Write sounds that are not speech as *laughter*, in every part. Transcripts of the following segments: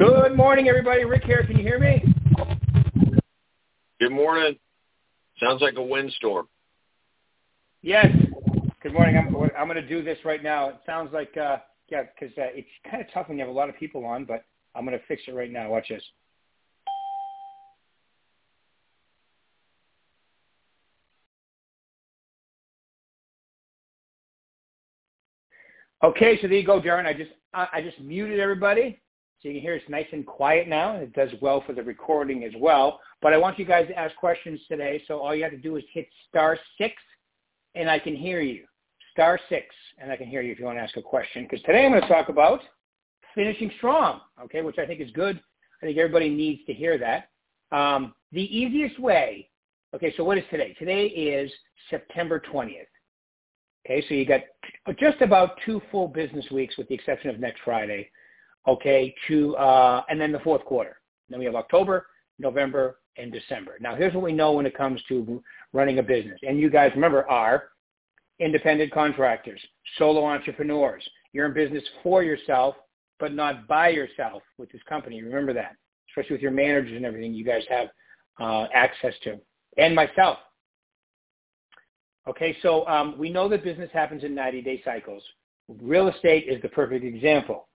Good morning, everybody. Rick here. Can you hear me? Good morning. Sounds like a windstorm. Yes. Good morning. I'm, I'm going to do this right now. It sounds like, uh, yeah, because uh, it's kind of tough when you have a lot of people on, but I'm going to fix it right now. Watch this. Okay, so there you go, Darren. I just I, I just muted everybody, so you can hear it's nice and quiet now. And it does well for the recording as well. But I want you guys to ask questions today. So all you have to do is hit star six, and I can hear you. Star six, and I can hear you if you want to ask a question. Because today I'm going to talk about finishing strong. Okay, which I think is good. I think everybody needs to hear that. Um, the easiest way. Okay, so what is today? Today is September 20th. Okay, so you got just about two full business weeks with the exception of next Friday. Okay, to uh, and then the fourth quarter. Then we have October, November, and December. Now here's what we know when it comes to running a business. And you guys remember are independent contractors, solo entrepreneurs. You're in business for yourself, but not by yourself with this company. Remember that, especially with your managers and everything you guys have uh, access to. And myself, Okay, so um, we know that business happens in 90-day cycles. Real estate is the perfect example.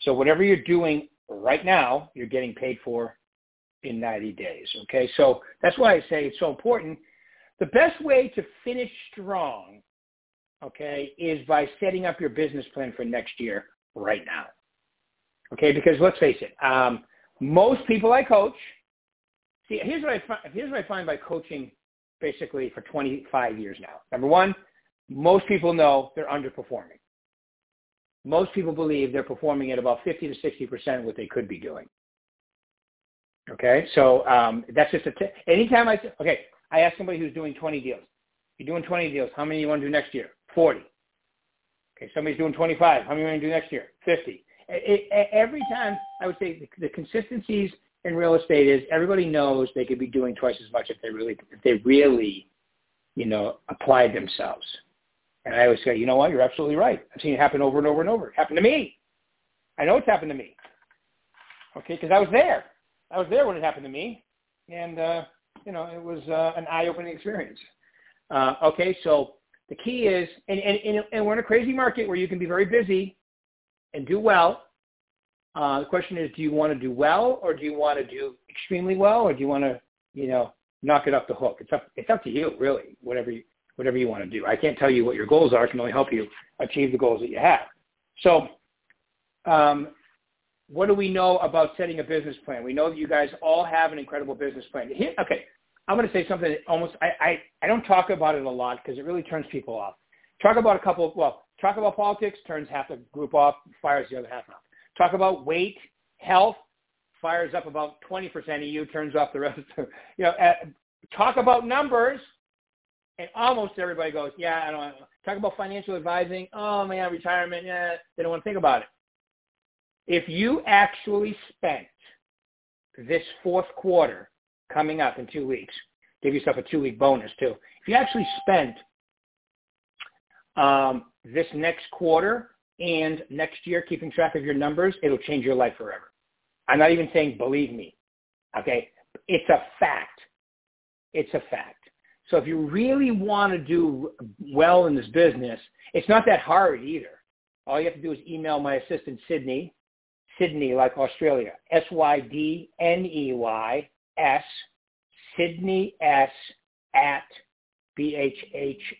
So whatever you're doing right now, you're getting paid for in 90 days. Okay, so that's why I say it's so important. The best way to finish strong, okay, is by setting up your business plan for next year right now. Okay, because let's face it, um, most people I coach, see, here's what I find, here's what I find by coaching basically for 25 years now. Number one, most people know they're underperforming. Most people believe they're performing at about 50 to 60% of what they could be doing. Okay, so um, that's just a t- anytime I okay, I ask somebody who's doing 20 deals. You're doing 20 deals. How many you want to do next year? 40. Okay, somebody's doing 25. How many you want to do next year? 50. It, it, every time I would say the, the consistencies in real estate is everybody knows they could be doing twice as much if they really if they really, you know, applied themselves. And I always say, you know what, you're absolutely right. I've seen it happen over and over and over. It happened to me. I know it's happened to me. Okay, because I was there. I was there when it happened to me, and uh, you know, it was uh, an eye-opening experience. Uh, okay, so the key is, and, and, and we're in a crazy market where you can be very busy and do well, uh, the question is, do you want to do well or do you want to do extremely well or do you want to, you know, knock it up the hook? It's up, it's up to you, really, whatever you, whatever you want to do. I can't tell you what your goals are. I can only help you achieve the goals that you have. So um, what do we know about setting a business plan? We know that you guys all have an incredible business plan. Here, okay, I'm going to say something that almost I, I, I don't talk about it a lot because it really turns people off. Talk about a couple well, talk about politics, turns half the group off, fires the other half off. Talk about weight, health, fires up about 20% of you, turns off the rest. Of, you know, uh, talk about numbers, and almost everybody goes, yeah, I don't. Talk about financial advising. Oh, man, retirement. Yeah, they don't want to think about it. If you actually spent this fourth quarter coming up in two weeks, give yourself a two-week bonus too. If you actually spent um, this next quarter and next year keeping track of your numbers, it'll change your life forever. I'm not even saying believe me. Okay? It's a fact. It's a fact. So if you really want to do well in this business, it's not that hard either. All you have to do is email my assistant, Sydney, Sydney like Australia, S-Y-D-N-E-Y, S, Sydney S at B-H-H-S-N-V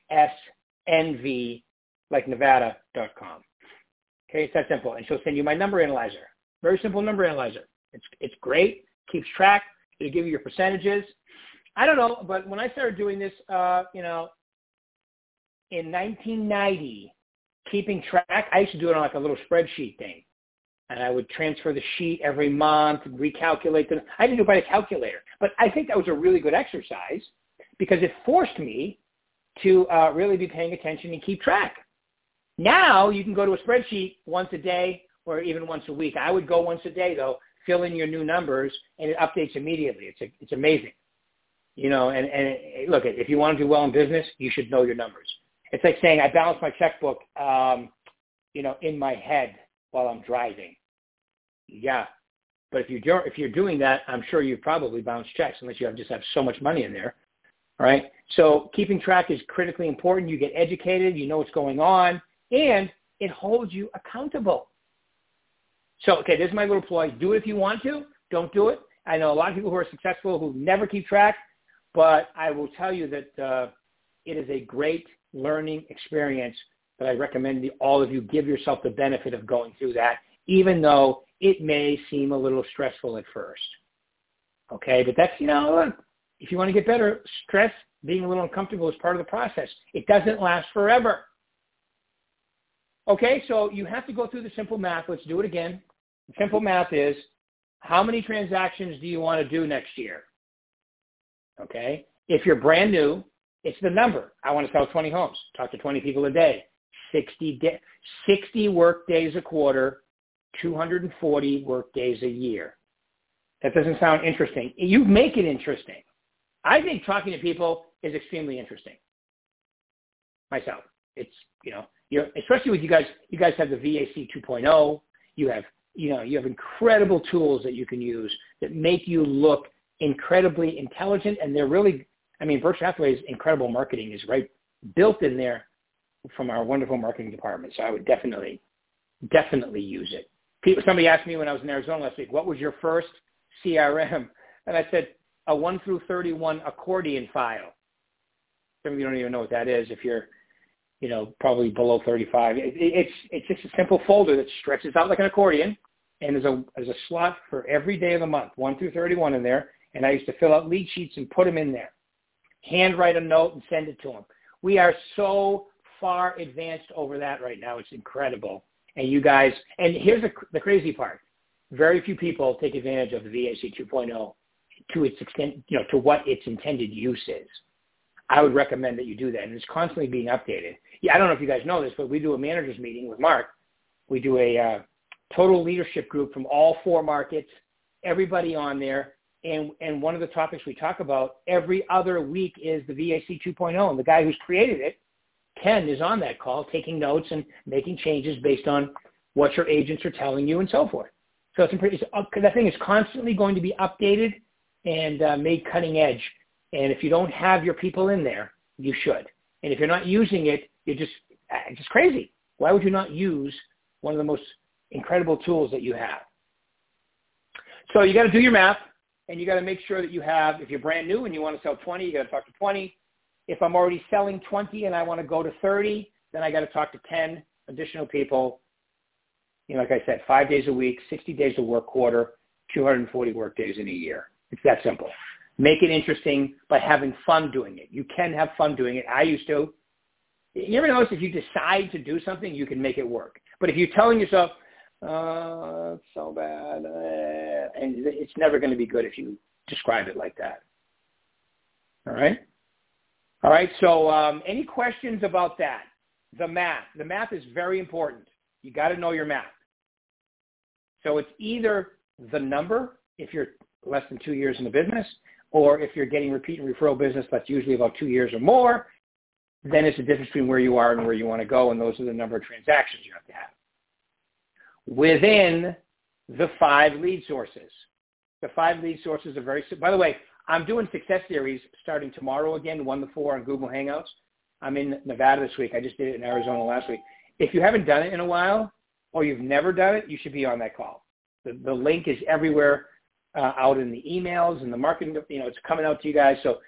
like Nevada.com. Okay, it's that simple. And she'll send you my number analyzer. Very simple number analyzer. It's, it's great, keeps track. It'll give you your percentages. I don't know, but when I started doing this, uh, you know, in 1990, keeping track, I used to do it on like a little spreadsheet thing. And I would transfer the sheet every month, recalculate them. I didn't do it by a calculator. But I think that was a really good exercise because it forced me to uh, really be paying attention and keep track. Now you can go to a spreadsheet once a day or even once a week. I would go once a day though, fill in your new numbers, and it updates immediately. It's a, it's amazing. You know, and, and look, if you want to do well in business, you should know your numbers. It's like saying I balance my checkbook, um, you know, in my head while I'm driving. Yeah, But if you do, if you're doing that, I'm sure you probably bounce checks unless you have just have so much money in there. All right. So keeping track is critically important. You get educated, you know what's going on, and it holds you accountable. So, okay, this is my little ploy. Do it if you want to. Don't do it. I know a lot of people who are successful who never keep track, but I will tell you that uh, it is a great learning experience that I recommend all of you give yourself the benefit of going through that, even though it may seem a little stressful at first. Okay, but that's, you know, if you want to get better, stress, being a little uncomfortable is part of the process. It doesn't last forever. Okay, so you have to go through the simple math. Let's do it again. The simple math is how many transactions do you want to do next year? Okay, if you're brand new, it's the number. I want to sell 20 homes, talk to 20 people a day, 60, day, 60 work days a quarter, 240 work days a year. That doesn't sound interesting. You make it interesting. I think talking to people is extremely interesting. Myself, it's you know, you're, especially with you guys. You guys have the VAC 2.0. You have you know you have incredible tools that you can use that make you look incredibly intelligent, and they're really. I mean, Berkshire Hathaway's incredible marketing is right built in there from our wonderful marketing department. So I would definitely, definitely use it. People, somebody asked me when I was in Arizona last week, what was your first CRM? And I said, a 1 through 31 accordion file. Some of you don't even know what that is if you're, you know, probably below 35. It, it's, it's just a simple folder that stretches out like an accordion, and there's a, there's a slot for every day of the month, 1 through 31 in there, and I used to fill out lead sheets and put them in there. Handwrite a note and send it to them. We are so far advanced over that right now. It's incredible. And you guys, and here's the, the crazy part. Very few people take advantage of the VAC 2.0 to its extent, you know, to what its intended use is. I would recommend that you do that. And it's constantly being updated. Yeah, I don't know if you guys know this, but we do a managers meeting with Mark. We do a uh, total leadership group from all four markets, everybody on there. And, and one of the topics we talk about every other week is the VAC 2.0. And the guy who's created it, Ken, is on that call taking notes and making changes based on what your agents are telling you and so forth. So it's, it's uh, that thing is constantly going to be updated and uh, made cutting edge. And if you don't have your people in there, you should. And if you're not using it, you're just uh, just crazy. Why would you not use one of the most incredible tools that you have? So you got to do your math, and you got to make sure that you have. If you're brand new and you want to sell 20, you got to talk to 20. If I'm already selling 20 and I want to go to 30, then I got to talk to 10 additional people. You know, like I said, five days a week, 60 days a work quarter, 240 work days in a year. It's that simple. Make it interesting by having fun doing it. You can have fun doing it. I used to. You ever notice if you decide to do something, you can make it work. But if you're telling yourself, uh, it's so bad, uh, and it's never going to be good if you describe it like that. All right? All right, so um, any questions about that? The math. The math is very important. You got to know your math. So it's either the number, if you're less than two years in the business, or if you're getting repeat and referral business, that's usually about two years or more, then it's the difference between where you are and where you want to go, and those are the number of transactions you have to have. Within the five lead sources. The five lead sources are very, by the way, I'm doing success series starting tomorrow again, one to four on Google Hangouts. I'm in Nevada this week. I just did it in Arizona last week. If you haven't done it in a while, or you've never done it, you should be on that call. The, the link is everywhere uh, out in the emails and the marketing, you know, it's coming out to you guys. So,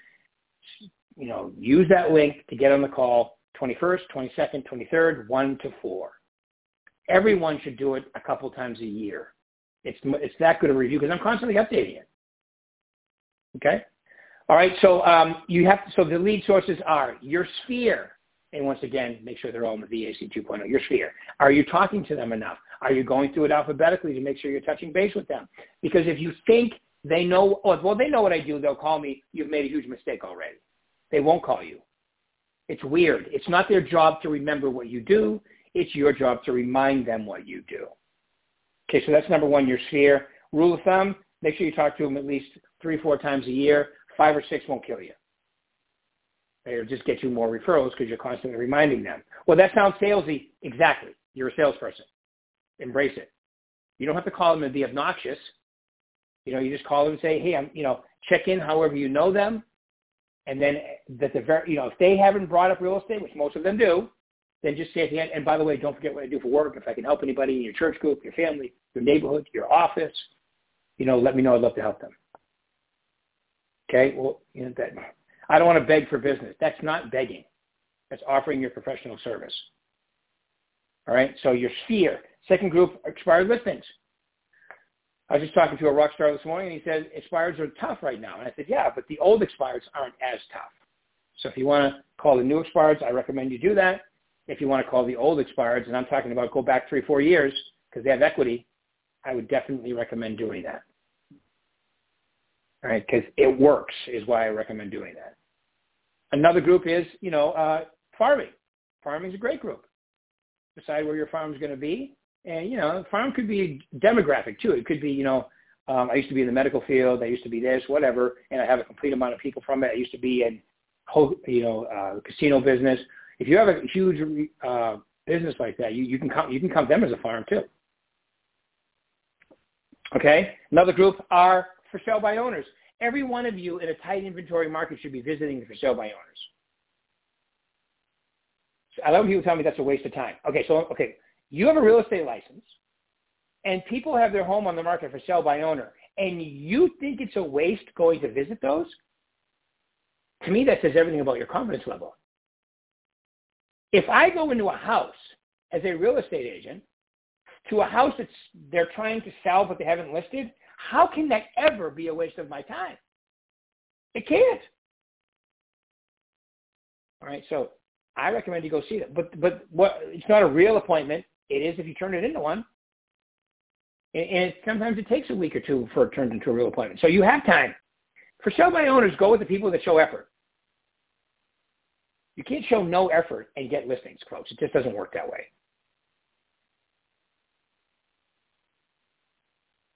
you know, use that link to get on the call 21st, 22nd, 23rd, 1 to 4. Everyone should do it a couple times a year. It's, it's that good a review because I'm constantly updating it. Okay? All right, so um, you have to so the lead sources are your sphere, and once again, make sure they're all in the VAC 2.0. Your sphere. Are you talking to them enough? Are you going through it alphabetically to make sure you're touching base with them? Because if you think they know, oh, well, they know what I do, they'll call me. You've made a huge mistake already. They won't call you. It's weird. It's not their job to remember what you do. It's your job to remind them what you do. Okay, so that's number one, your sphere. Rule of thumb, make sure you talk to them at least three, four times a year. Five or six won't kill you. It'll just get you more referrals because you're constantly reminding them. Well, that sounds salesy. Exactly. You're a salesperson. Embrace it. You don't have to call them and be obnoxious. You know, you just call them and say, hey, I'm, you know, check in however you know them. And then that the very, you know, if they haven't brought up real estate, which most of them do, then just say at the end, and by the way, don't forget what I do for work. If I can help anybody in your church group, your family, your neighborhood, your office, you know, let me know. I'd love to help them. Okay. Well, you know, that, I don't want to beg for business. That's not begging. That's offering your professional service. All right. So your sphere. Second group, expired listings. I was just talking to a rock star this morning, and he said expireds are tough right now. And I said, yeah, but the old expireds aren't as tough. So if you want to call the new expireds, I recommend you do that. If you want to call the old expireds, and I'm talking about go back three, four years because they have equity, I would definitely recommend doing that. All right, because it works is why I recommend doing that. Another group is, you know, uh, farming. Farming is a great group. Decide where your farm is going to be, and you know, farm could be demographic too. It could be, you know, um, I used to be in the medical field. I used to be this, whatever, and I have a complete amount of people from it. I used to be in, you know, uh, casino business. If you have a huge uh, business like that, you, you can count you can count them as a farm too. Okay. Another group are for sale by owners. Every one of you in a tight inventory market should be visiting for sale by owners. I love people tell me that's a waste of time. Okay, so okay, you have a real estate license, and people have their home on the market for sale by owner, and you think it's a waste going to visit those? To me, that says everything about your confidence level. If I go into a house as a real estate agent to a house that's they're trying to sell but they haven't listed, how can that ever be a waste of my time? It can't. All right, so I recommend you go see it. But but what it's not a real appointment. It is if you turn it into one. And, and sometimes it takes a week or two for it turns into a real appointment. So you have time. For sell by owners, go with the people that show effort. You can't show no effort and get listings, folks. It just doesn't work that way.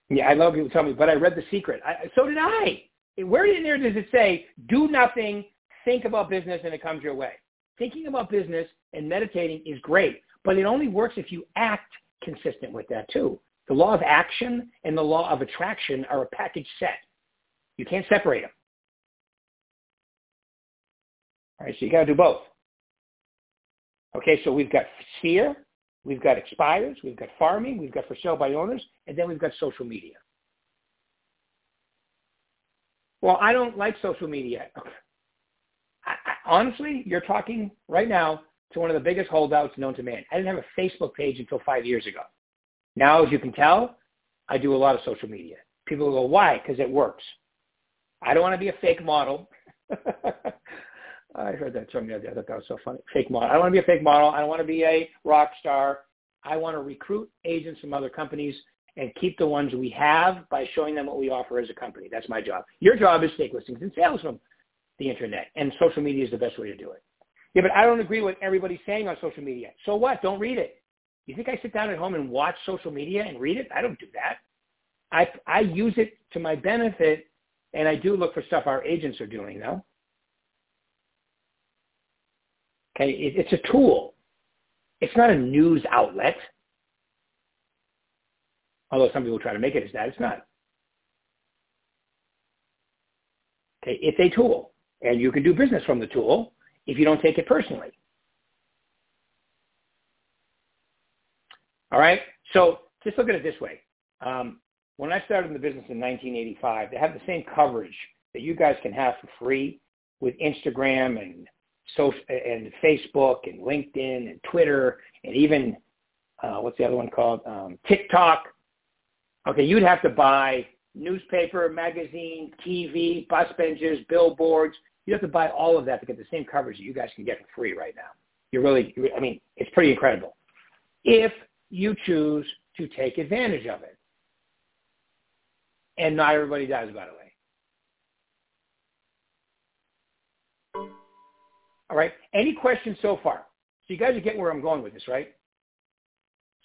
Yeah, I love people tell me, but I read The Secret. I, so did I. Where in there does it say, do nothing, think about business, and it comes your way? Thinking about business and meditating is great, but it only works if you act consistent with that too. The law of action and the law of attraction are a package set. You can't separate them. All right, so you got to do both. Okay, so we've got sphere, we've got expires, we've got farming, we've got for sale by owners, and then we've got social media. Well, I don't like social media. I, I, honestly, you're talking right now to one of the biggest holdouts known to man. I didn't have a Facebook page until five years ago. Now, as you can tell, I do a lot of social media. People go, why? Because it works. I don't want to be a fake model. *laughs* I heard that from the other day. I thought that was so funny. Fake model. I want to be a fake model. I don't want to be a rock star. I want to recruit agents from other companies and keep the ones we have by showing them what we offer as a company. That's my job. Your job is take listings and sales from the internet, and social media is the best way to do it. Yeah, but I don't agree with everybody's saying on social media. So what? Don't read it. You think I sit down at home and watch social media and read it? I don't do that. I I use it to my benefit, and I do look for stuff our agents are doing, though. Okay, it, it's a tool. It's not a news outlet. Although some people try to make it as that, it's not. Okay, it's a tool, and you can do business from the tool if you don't take it personally. All right, so just look at it this way. Um, when I started in the business in 1985, they have the same coverage that you guys can have for free with Instagram and social and Facebook and LinkedIn and Twitter and even uh, what's the other one called um, TikTok. Okay, you'd have to buy newspaper, magazine, TV, bus benches, billboards. You have to buy all of that to get the same coverage that you guys can get for free right now. You're really, I mean, it's pretty incredible. If you choose to take advantage of it. And not everybody does, by the way. All right. Any questions so far? So you guys are getting where I'm going with this, right?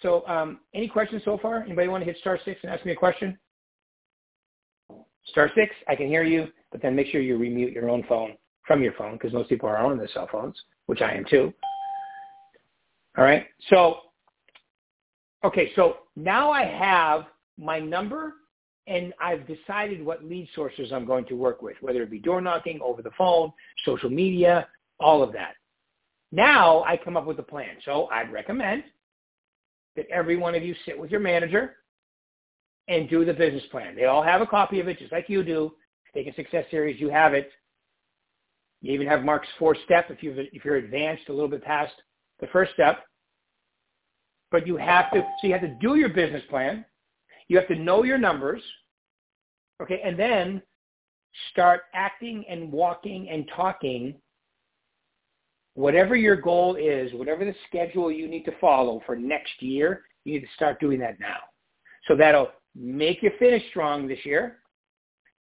So um, any questions so far? Anybody want to hit star six and ask me a question? Star six, I can hear you, but then make sure you remute your own phone from your phone because most people are on their cell phones, which I am too. All right. So, okay. So now I have my number and I've decided what lead sources I'm going to work with, whether it be door knocking, over the phone, social media, all of that. Now I come up with a plan. So I'd recommend that every one of you sit with your manager and do the business plan. They all have a copy of it, just like you do. Take a Success Series, you have it. You even have Mark's four step if you've if you're advanced a little bit past the first step. But you have to so you have to do your business plan. You have to know your numbers. Okay, and then start acting and walking and talking whatever your goal is, whatever the schedule you need to follow for next year, you need to start doing that now. So that'll make you finish strong this year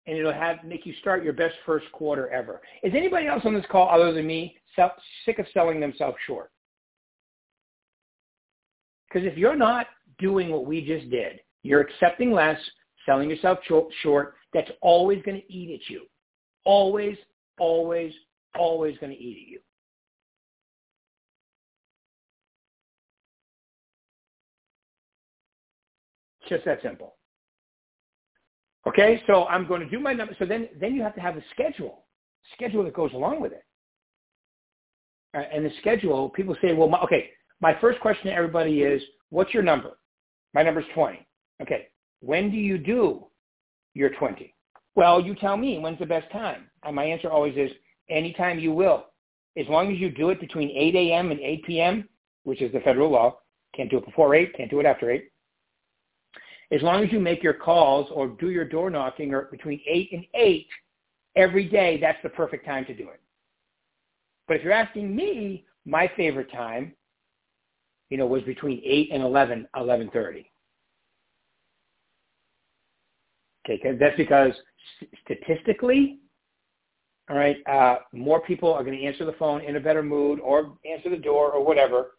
and it'll have make you start your best first quarter ever. Is anybody else on this call other than me sick of selling themselves short? Because if you're not doing what we just did, you're accepting less, selling yourself short, that's always going to eat at you. Always, always, always going to eat at you. Just that simple. Okay, so I'm going to do my number. So then, then you have to have a schedule, schedule that goes along with it. Right, and the schedule, people say, well, my, okay, my first question to everybody is, what's your number? My number is 20. Okay, when do you do your 20? Well, you tell me when's the best time. And my answer always is, anytime you will. As long as you do it between 8 a.m. and 8 p.m., which is the federal law, can't do it before 8, can't do it after 8, as long as you make your calls or do your door knocking or between 8 and 8 every day, that's the perfect time to do it. But if you're asking me, my favorite time, you know, was between 8 and 11, 11.30. Okay, that's because statistically, all right, uh, more people are going to answer the phone in a better mood or answer the door or whatever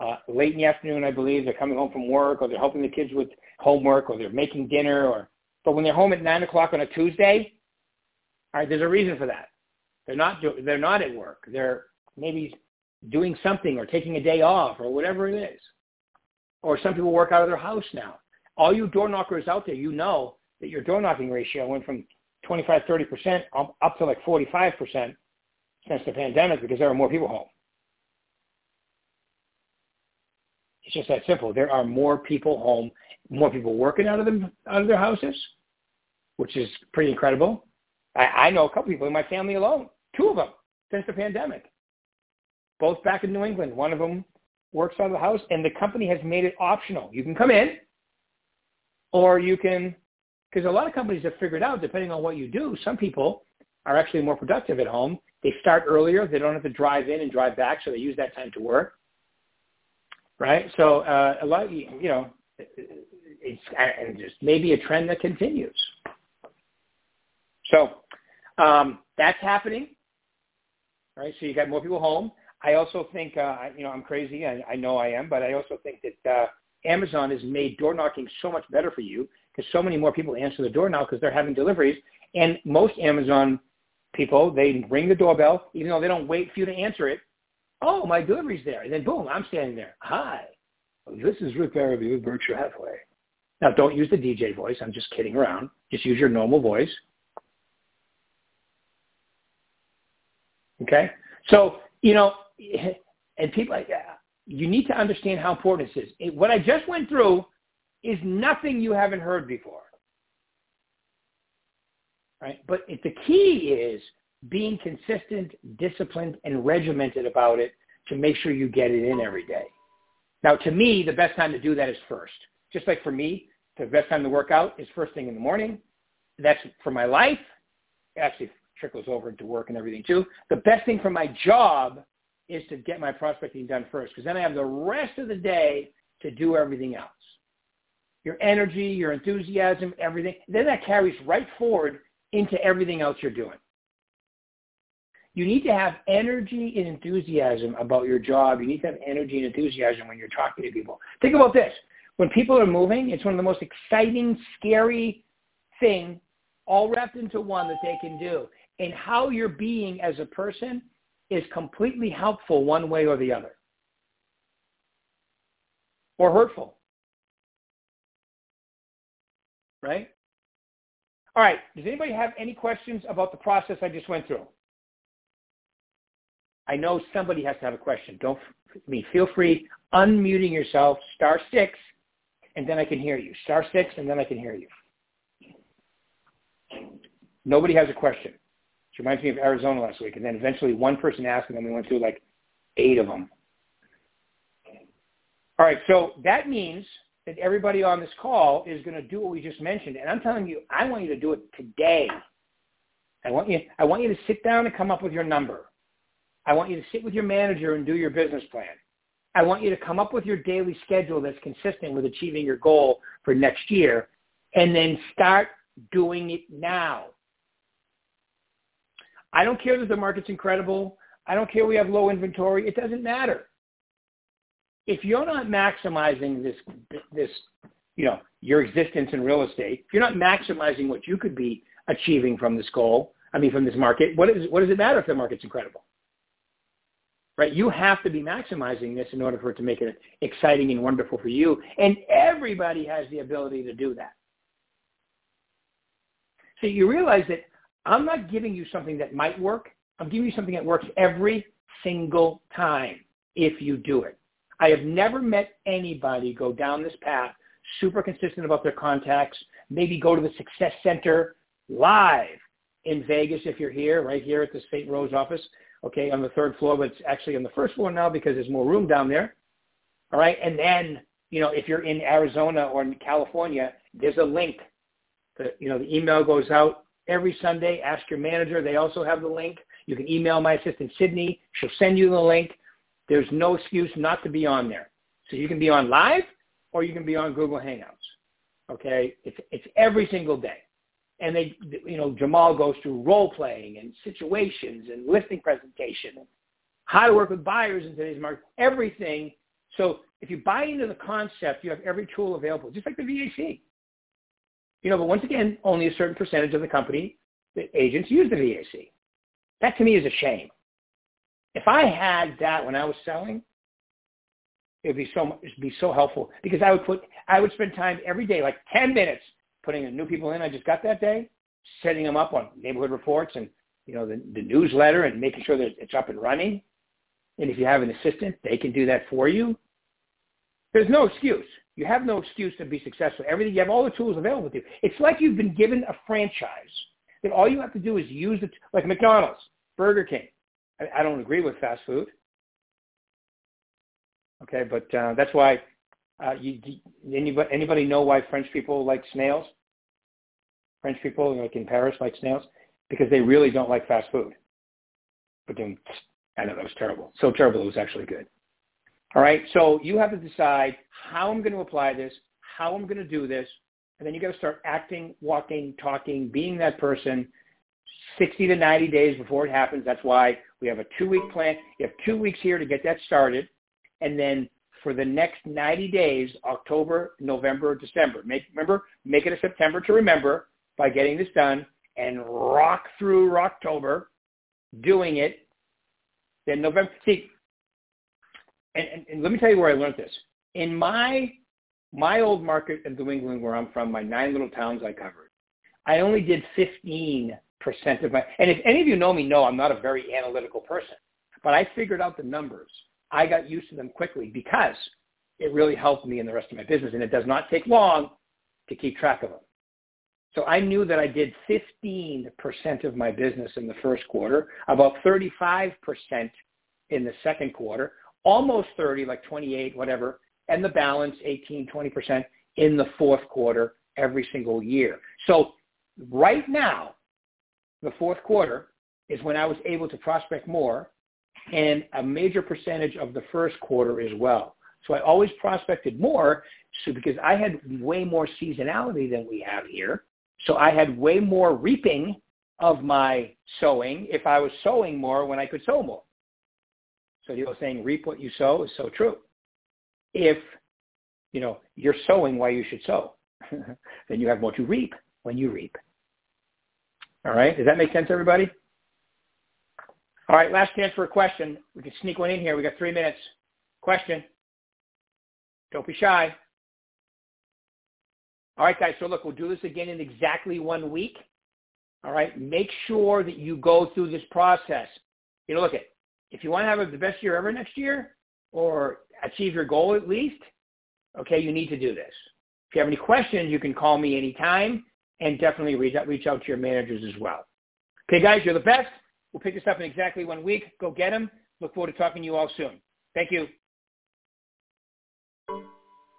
uh, late in the afternoon, I believe. They're coming home from work or they're helping the kids with homework or they're making dinner or, but when they're home at nine o'clock on a Tuesday, all right, there's a reason for that. They're not, do, they're not at work. They're maybe doing something or taking a day off or whatever it is. Or some people work out of their house now. All you door knockers out there, you know that your door knocking ratio went from 25, 30% up to like 45% since the pandemic because there are more people home. It's just that simple. There are more people home, more people working out of them out of their houses, which is pretty incredible. I, I know a couple people in my family alone, two of them since the pandemic, both back in New England. One of them works out of the house, and the company has made it optional. You can come in, or you can, because a lot of companies have figured out, depending on what you do, some people are actually more productive at home. They start earlier. They don't have to drive in and drive back, so they use that time to work right? So uh, a lot, you know, it's and just maybe a trend that continues. So um, that's happening, right? So you got more people home. I also think, uh, you know, I'm crazy. I, I know I am, but I also think that uh, Amazon has made door knocking so much better for you because so many more people answer the door now because they're having deliveries. And most Amazon people, they ring the doorbell, even though they don't wait for you to answer it. Oh, my delivery's there. And then boom, I'm standing there. Hi, this is Rick Barrowby with Berkshire Hathaway. Now, don't use the DJ voice. I'm just kidding around. Just use your normal voice. Okay? So, you know, *laughs* and people, like you need to understand how important this is. What I just went through is nothing you haven't heard before. Right? But the key is being consistent, disciplined, and regimented about it to make sure you get it in every day. Now, to me, the best time to do that is first. Just like for me, the best time to work out is first thing in the morning. That's for my life. It actually trickles over into work and everything too. The best thing for my job is to get my prospecting done first because then I have the rest of the day to do everything else. Your energy, your enthusiasm, everything. Then that carries right forward into everything else you're doing. You need to have energy and enthusiasm about your job. You need to have energy and enthusiasm when you're talking to people. Think about this. When people are moving, it's one of the most exciting, scary thing all wrapped into one that they can do. And how you're being as a person is completely helpful one way or the other. Or hurtful. Right? All right. Does anybody have any questions about the process I just went through? I know somebody has to have a question. Don't I mean feel free unmuting yourself, star six, and then I can hear you. Star six, and then I can hear you. Nobody has a question. It reminds me of Arizona last week, and then eventually one person asked, and then we went through like eight of them. All right, so that means that everybody on this call is going to do what we just mentioned, and I'm telling you, I want you to do it today. I want you, I want you to sit down and come up with your number. I want you to sit with your manager and do your business plan. I want you to come up with your daily schedule that's consistent with achieving your goal for next year, and then start doing it now. I don't care that the market's incredible. I don't care we have low inventory. It doesn't matter. If you're not maximizing this, this, you know, your existence in real estate, if you're not maximizing what you could be achieving from this goal, I mean, from this market, what, is, what does it matter if the market's incredible? Right? You have to be maximizing this in order for it to make it exciting and wonderful for you. And everybody has the ability to do that. So you realize that I'm not giving you something that might work. I'm giving you something that works every single time if you do it. I have never met anybody go down this path, super consistent about their contacts, maybe go to the Success Center live in Vegas if you're here, right here at the St. Rose office, okay, on the third floor, but it's actually on the first floor now because there's more room down there. All right, and then, you know, if you're in Arizona or in California, there's a link. The, you know, the email goes out every Sunday. Ask your manager. They also have the link. You can email my assistant, Sydney. She'll send you the link. There's no excuse not to be on there. So you can be on live or you can be on Google Hangouts. Okay? It's, it's every single day. And they, you know, Jamal goes through role playing and situations and listing presentation how to work with buyers in today's market, everything. So if you buy into the concept, you have every tool available, just like the VAC. You know, but once again, only a certain percentage of the company the agents use the VAC. That to me is a shame. If I had that when I was selling, it would be so it'd be so helpful because I would put I would spend time every day, like ten minutes, putting new people in I just got that day, setting them up on neighborhood reports and you know the, the newsletter and making sure that it's up and running. And if you have an assistant, they can do that for you. There's no excuse. You have no excuse to be successful. Everything you have all the tools available to you. It's like you've been given a franchise that all you have to do is use it, like McDonald's, Burger King. I, I don't agree with fast food. Okay, but uh, that's why uh, you, anybody, anybody know why French people like snails? French people, like in Paris, like snails because they really don't like fast food. But then, I know that was terrible. So terrible it was actually good. All right, so you have to decide how I'm going to apply this, how I'm going to do this, and then you got to start acting, walking, talking, being that person 60 to 90 days before it happens. That's why we have a two-week plan. You have two weeks here to get that started. And then for the next 90 days, October, November, December, make, remember, make it a September to remember by getting this done and rock through October doing it. Then November, see, and, and, and let me tell you where I learned this. In my my old market in New England, where I'm from, my nine little towns I covered, I only did 15% of my, and if any of you know me, know I'm not a very analytical person, but I figured out the numbers. I got used to them quickly because it really helped me in the rest of my business, and it does not take long to keep track of them. So I knew that I did 15% of my business in the first quarter, about 35% in the second quarter, almost 30, like 28, whatever, and the balance 18, 20% in the fourth quarter every single year. So right now, the fourth quarter is when I was able to prospect more and a major percentage of the first quarter as well. So I always prospected more so because I had way more seasonality than we have here. So I had way more reaping of my sowing if I was sowing more when I could sow more. So the old saying, reap what you sow is so true if you know you're sowing why you should sow, *laughs* then you have more to reap when you reap. All right, does that make sense, everybody? All right, last chance for a question. We can sneak one in here. We got three minutes. Question. Don't be shy. All right, guys. So look, we'll do this again in exactly one week. All right. Make sure that you go through this process. You know, look at if you want to have the best year ever next year or achieve your goal at least, okay, you need to do this. If you have any questions, you can call me anytime and definitely reach out, reach out to your managers as well. Okay, guys, you're the best. We'll pick this up in exactly one week. Go get them. Look forward to talking to you all soon. Thank you.